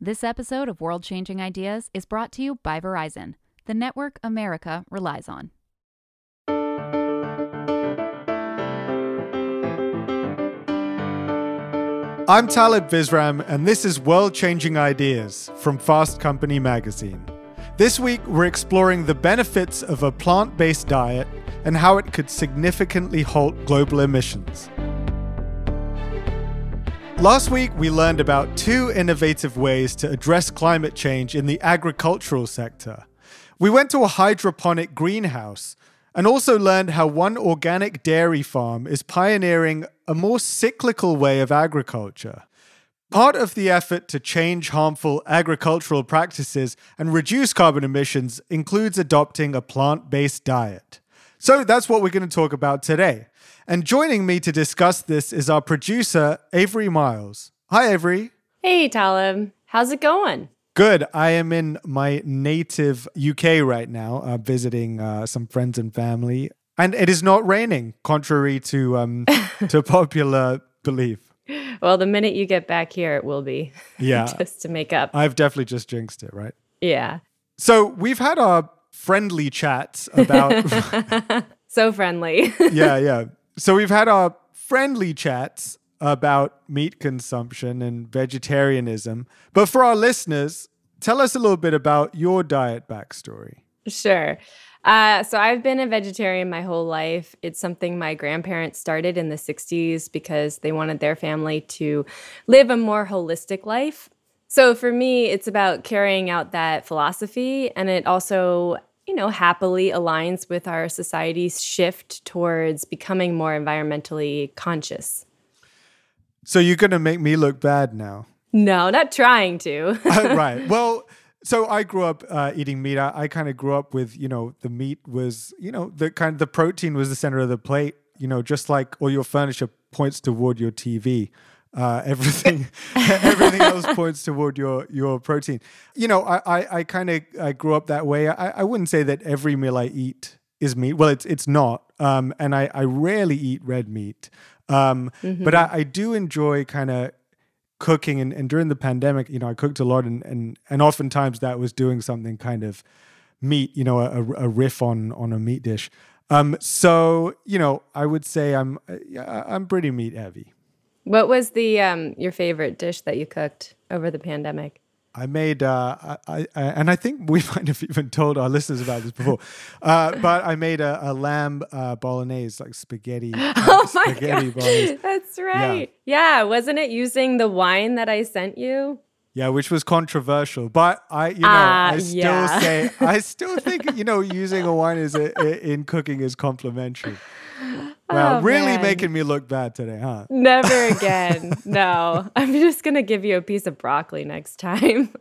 This episode of World Changing Ideas is brought to you by Verizon, the network America relies on. I'm Talib Visram, and this is World Changing Ideas from Fast Company magazine. This week, we're exploring the benefits of a plant based diet and how it could significantly halt global emissions. Last week, we learned about two innovative ways to address climate change in the agricultural sector. We went to a hydroponic greenhouse and also learned how one organic dairy farm is pioneering a more cyclical way of agriculture. Part of the effort to change harmful agricultural practices and reduce carbon emissions includes adopting a plant based diet. So that's what we're going to talk about today. And joining me to discuss this is our producer, Avery Miles. Hi, Avery. Hey, Talib. How's it going? Good. I am in my native UK right now, uh, visiting uh, some friends and family, and it is not raining, contrary to um, to popular belief. Well, the minute you get back here, it will be. Yeah, just to make up. I've definitely just jinxed it, right? Yeah. So we've had our friendly chats about. so friendly. yeah, yeah. So we've had our friendly chats about meat consumption and vegetarianism. But for our listeners, tell us a little bit about your diet backstory. Sure. Uh, so I've been a vegetarian my whole life. It's something my grandparents started in the 60s because they wanted their family to live a more holistic life. So for me, it's about carrying out that philosophy. And it also you know, happily aligns with our society's shift towards becoming more environmentally conscious. So you're going to make me look bad now? No, not trying to. uh, right. Well, so I grew up uh, eating meat. I, I kind of grew up with, you know, the meat was, you know, the kind of the protein was the center of the plate. You know, just like all your furniture points toward your TV. Uh, everything, everything else points toward your your protein. You know, I I, I kind of I grew up that way. I, I wouldn't say that every meal I eat is meat. Well, it's it's not. Um, and I I rarely eat red meat. Um, mm-hmm. but I, I do enjoy kind of cooking and, and during the pandemic, you know, I cooked a lot and and and oftentimes that was doing something kind of meat, you know, a, a riff on on a meat dish. Um, so you know, I would say I'm I'm pretty meat heavy. What was the um, your favorite dish that you cooked over the pandemic? I made, uh, I, I, and I think we might have even told our listeners about this before, uh, but I made a, a lamb uh, bolognese, like spaghetti. Uh, oh my spaghetti god, bolognese. that's right. Yeah. yeah, wasn't it using the wine that I sent you? Yeah, which was controversial, but I, you know, I ah, still yeah. say, I still think, you know, using a wine is a, in cooking is complimentary. Wow, oh, really man. making me look bad today, huh? Never again. no, I'm just going to give you a piece of broccoli next time.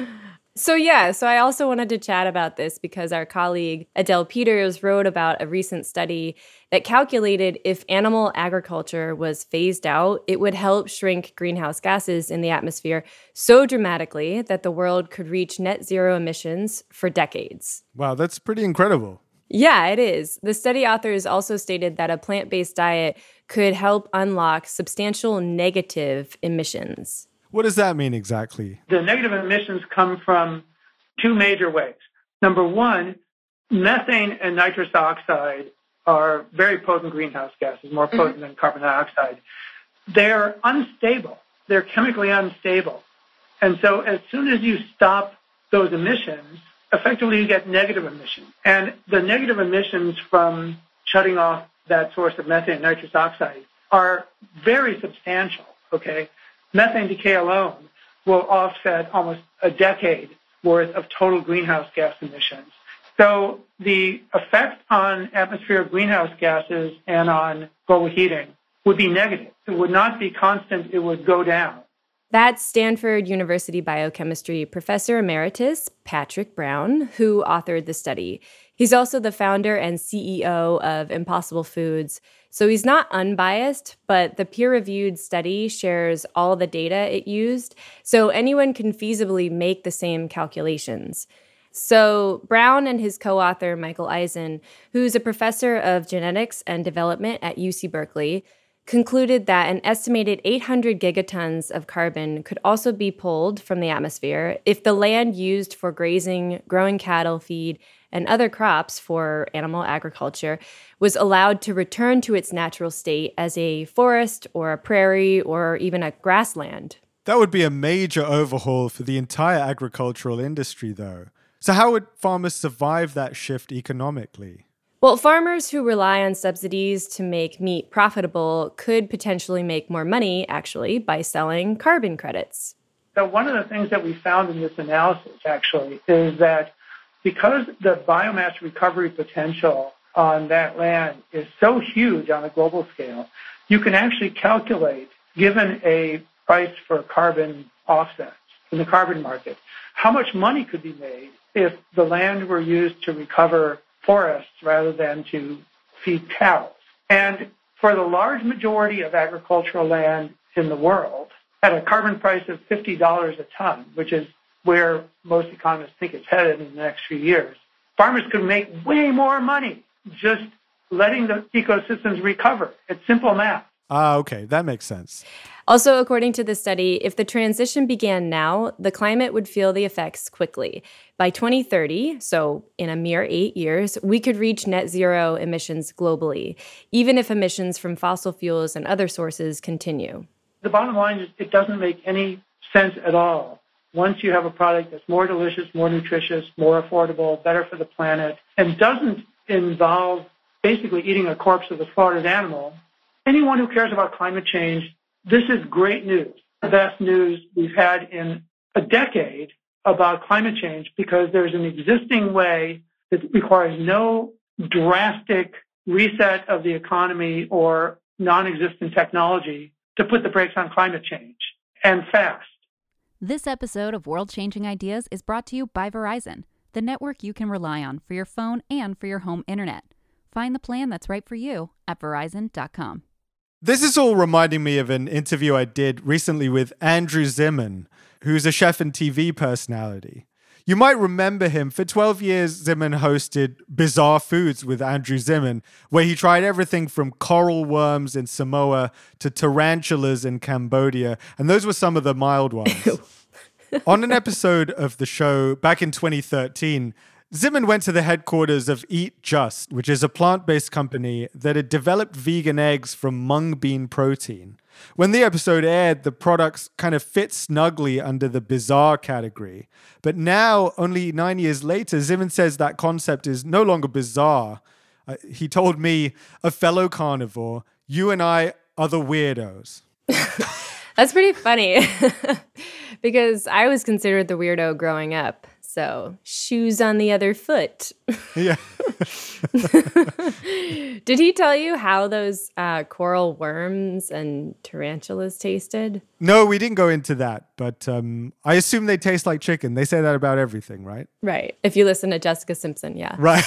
so, yeah, so I also wanted to chat about this because our colleague Adele Peters wrote about a recent study that calculated if animal agriculture was phased out, it would help shrink greenhouse gases in the atmosphere so dramatically that the world could reach net zero emissions for decades. Wow, that's pretty incredible. Yeah, it is. The study authors also stated that a plant based diet could help unlock substantial negative emissions. What does that mean exactly? The negative emissions come from two major ways. Number one, methane and nitrous oxide are very potent greenhouse gases, more mm-hmm. potent mm-hmm. than carbon dioxide. They're unstable, they're chemically unstable. And so as soon as you stop those emissions, effectively you get negative emissions. And the negative emissions from shutting off that source of methane nitrous oxide are very substantial, okay? Methane decay alone will offset almost a decade worth of total greenhouse gas emissions. So the effect on atmospheric greenhouse gases and on global heating would be negative. It would not be constant, it would go down. That's Stanford University biochemistry professor emeritus Patrick Brown, who authored the study. He's also the founder and CEO of Impossible Foods. So he's not unbiased, but the peer reviewed study shares all the data it used, so anyone can feasibly make the same calculations. So, Brown and his co author, Michael Eisen, who's a professor of genetics and development at UC Berkeley, concluded that an estimated 800 gigatons of carbon could also be pulled from the atmosphere if the land used for grazing, growing cattle feed, and other crops for animal agriculture was allowed to return to its natural state as a forest or a prairie or even a grassland. That would be a major overhaul for the entire agricultural industry, though. So, how would farmers survive that shift economically? Well, farmers who rely on subsidies to make meat profitable could potentially make more money, actually, by selling carbon credits. So, one of the things that we found in this analysis, actually, is that because the biomass recovery potential on that land is so huge on a global scale, you can actually calculate, given a price for carbon offsets in the carbon market, how much money could be made if the land were used to recover forests rather than to feed cows. And for the large majority of agricultural land in the world, at a carbon price of $50 a ton, which is where most economists think it's headed in the next few years, farmers could make way more money just letting the ecosystems recover. It's simple math. Ah, okay, that makes sense. Also, according to the study, if the transition began now, the climate would feel the effects quickly. By 2030, so in a mere eight years, we could reach net zero emissions globally, even if emissions from fossil fuels and other sources continue. The bottom line is it doesn't make any sense at all. Once you have a product that's more delicious, more nutritious, more affordable, better for the planet, and doesn't involve basically eating a corpse of a slaughtered animal, anyone who cares about climate change this is great news, the best news we've had in a decade about climate change because there's an existing way that requires no drastic reset of the economy or non existent technology to put the brakes on climate change and fast. This episode of World Changing Ideas is brought to you by Verizon, the network you can rely on for your phone and for your home internet. Find the plan that's right for you at verizon.com. This is all reminding me of an interview I did recently with Andrew Zimmern, who's a chef and TV personality. You might remember him. For 12 years, Zimmern hosted Bizarre Foods with Andrew Zimmern, where he tried everything from coral worms in Samoa to tarantulas in Cambodia. And those were some of the mild ones. On an episode of the show back in 2013, Zimmern went to the headquarters of Eat Just, which is a plant based company that had developed vegan eggs from mung bean protein. When the episode aired, the products kind of fit snugly under the bizarre category. But now, only nine years later, Zimmern says that concept is no longer bizarre. Uh, he told me, a fellow carnivore, you and I are the weirdos. That's pretty funny because I was considered the weirdo growing up. So, shoes on the other foot. Yeah. Did he tell you how those uh, coral worms and tarantulas tasted? No, we didn't go into that, but um, I assume they taste like chicken. They say that about everything, right? Right. If you listen to Jessica Simpson, yeah. Right.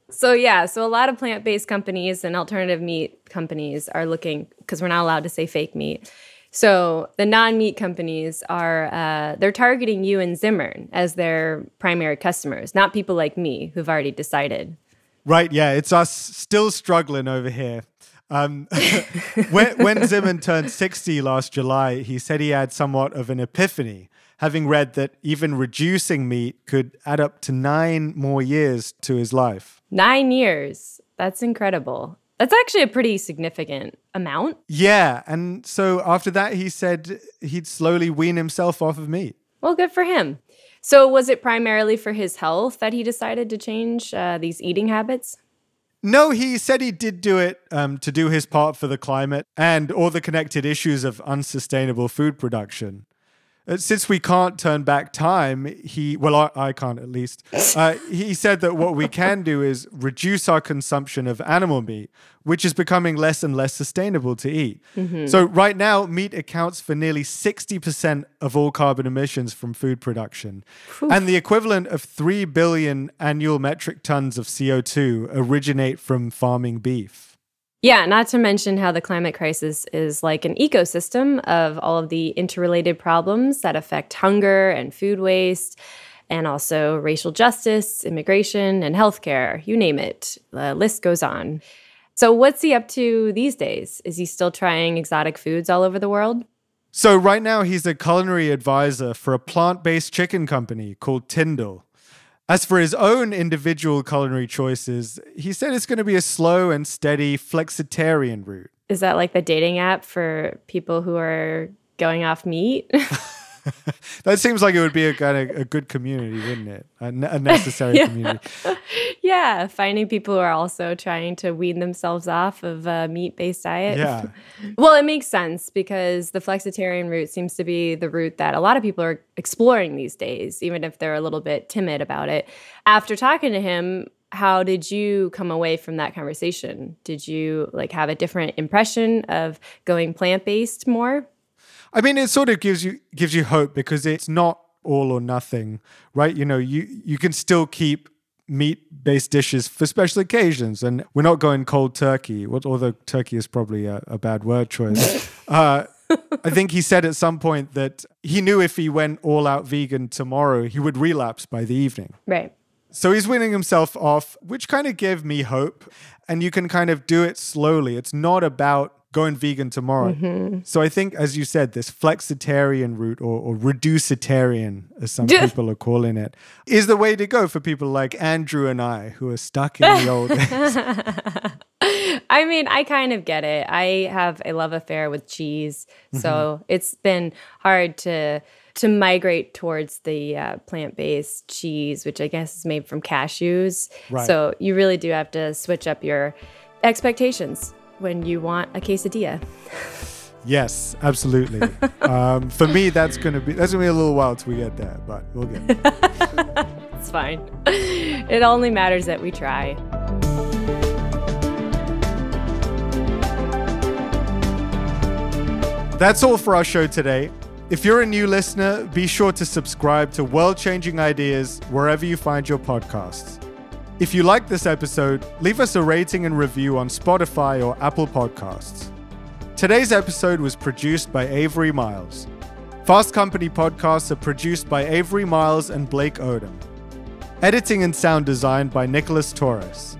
so, yeah, so a lot of plant based companies and alternative meat companies are looking, because we're not allowed to say fake meat so the non-meat companies are uh, they're targeting you and Zimmern as their primary customers, not people like me who've already decided. Right? Yeah, it's us still struggling over here. Um, when, when Zimmern turned 60 last July, he said he had somewhat of an epiphany, having read that even reducing meat could add up to nine more years to his life. Nine years. That's incredible. That's actually a pretty significant amount. Yeah. And so after that, he said he'd slowly wean himself off of meat. Well, good for him. So, was it primarily for his health that he decided to change uh, these eating habits? No, he said he did do it um, to do his part for the climate and all the connected issues of unsustainable food production. Uh, since we can't turn back time, he, well, I, I can't at least, uh, he said that what we can do is reduce our consumption of animal meat, which is becoming less and less sustainable to eat. Mm-hmm. So, right now, meat accounts for nearly 60% of all carbon emissions from food production. And the equivalent of 3 billion annual metric tons of CO2 originate from farming beef. Yeah, not to mention how the climate crisis is like an ecosystem of all of the interrelated problems that affect hunger and food waste, and also racial justice, immigration, and healthcare. You name it. The list goes on. So, what's he up to these days? Is he still trying exotic foods all over the world? So, right now, he's a culinary advisor for a plant based chicken company called Tindle. As for his own individual culinary choices, he said it's going to be a slow and steady flexitarian route. Is that like the dating app for people who are going off meat? that seems like it would be a kind of a good community, wouldn't it? A, a necessary yeah. community. yeah, finding people who are also trying to wean themselves off of a meat-based diet. Yeah. well, it makes sense because the flexitarian route seems to be the route that a lot of people are exploring these days, even if they're a little bit timid about it. After talking to him, how did you come away from that conversation? Did you like have a different impression of going plant-based more? I mean, it sort of gives you gives you hope because it's not all or nothing, right? You know, you you can still keep meat based dishes for special occasions, and we're not going cold turkey. Although turkey is probably a, a bad word choice. uh, I think he said at some point that he knew if he went all out vegan tomorrow, he would relapse by the evening. Right. So he's winning himself off, which kind of gave me hope. And you can kind of do it slowly. It's not about going vegan tomorrow. Mm-hmm. So I think, as you said, this flexitarian route or, or reducitarian, as some people are calling it, is the way to go for people like Andrew and I who are stuck in the old days. I mean, I kind of get it. I have a love affair with cheese, so mm-hmm. it's been hard to to migrate towards the uh, plant-based cheese, which I guess is made from cashews. Right. So you really do have to switch up your expectations when you want a quesadilla. Yes, absolutely. um, for me, that's gonna be that's gonna be a little while till we get there, but we'll get there. it's fine. It only matters that we try. That's all for our show today. If you're a new listener, be sure to subscribe to World Changing Ideas wherever you find your podcasts. If you like this episode, leave us a rating and review on Spotify or Apple Podcasts. Today's episode was produced by Avery Miles. Fast Company podcasts are produced by Avery Miles and Blake Odom. Editing and sound design by Nicholas Torres.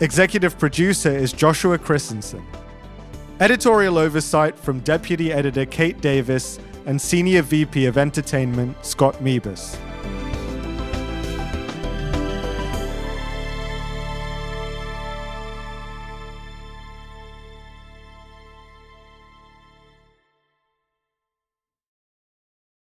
Executive producer is Joshua Christensen. Editorial oversight from Deputy Editor Kate Davis and Senior VP of Entertainment Scott Mebus.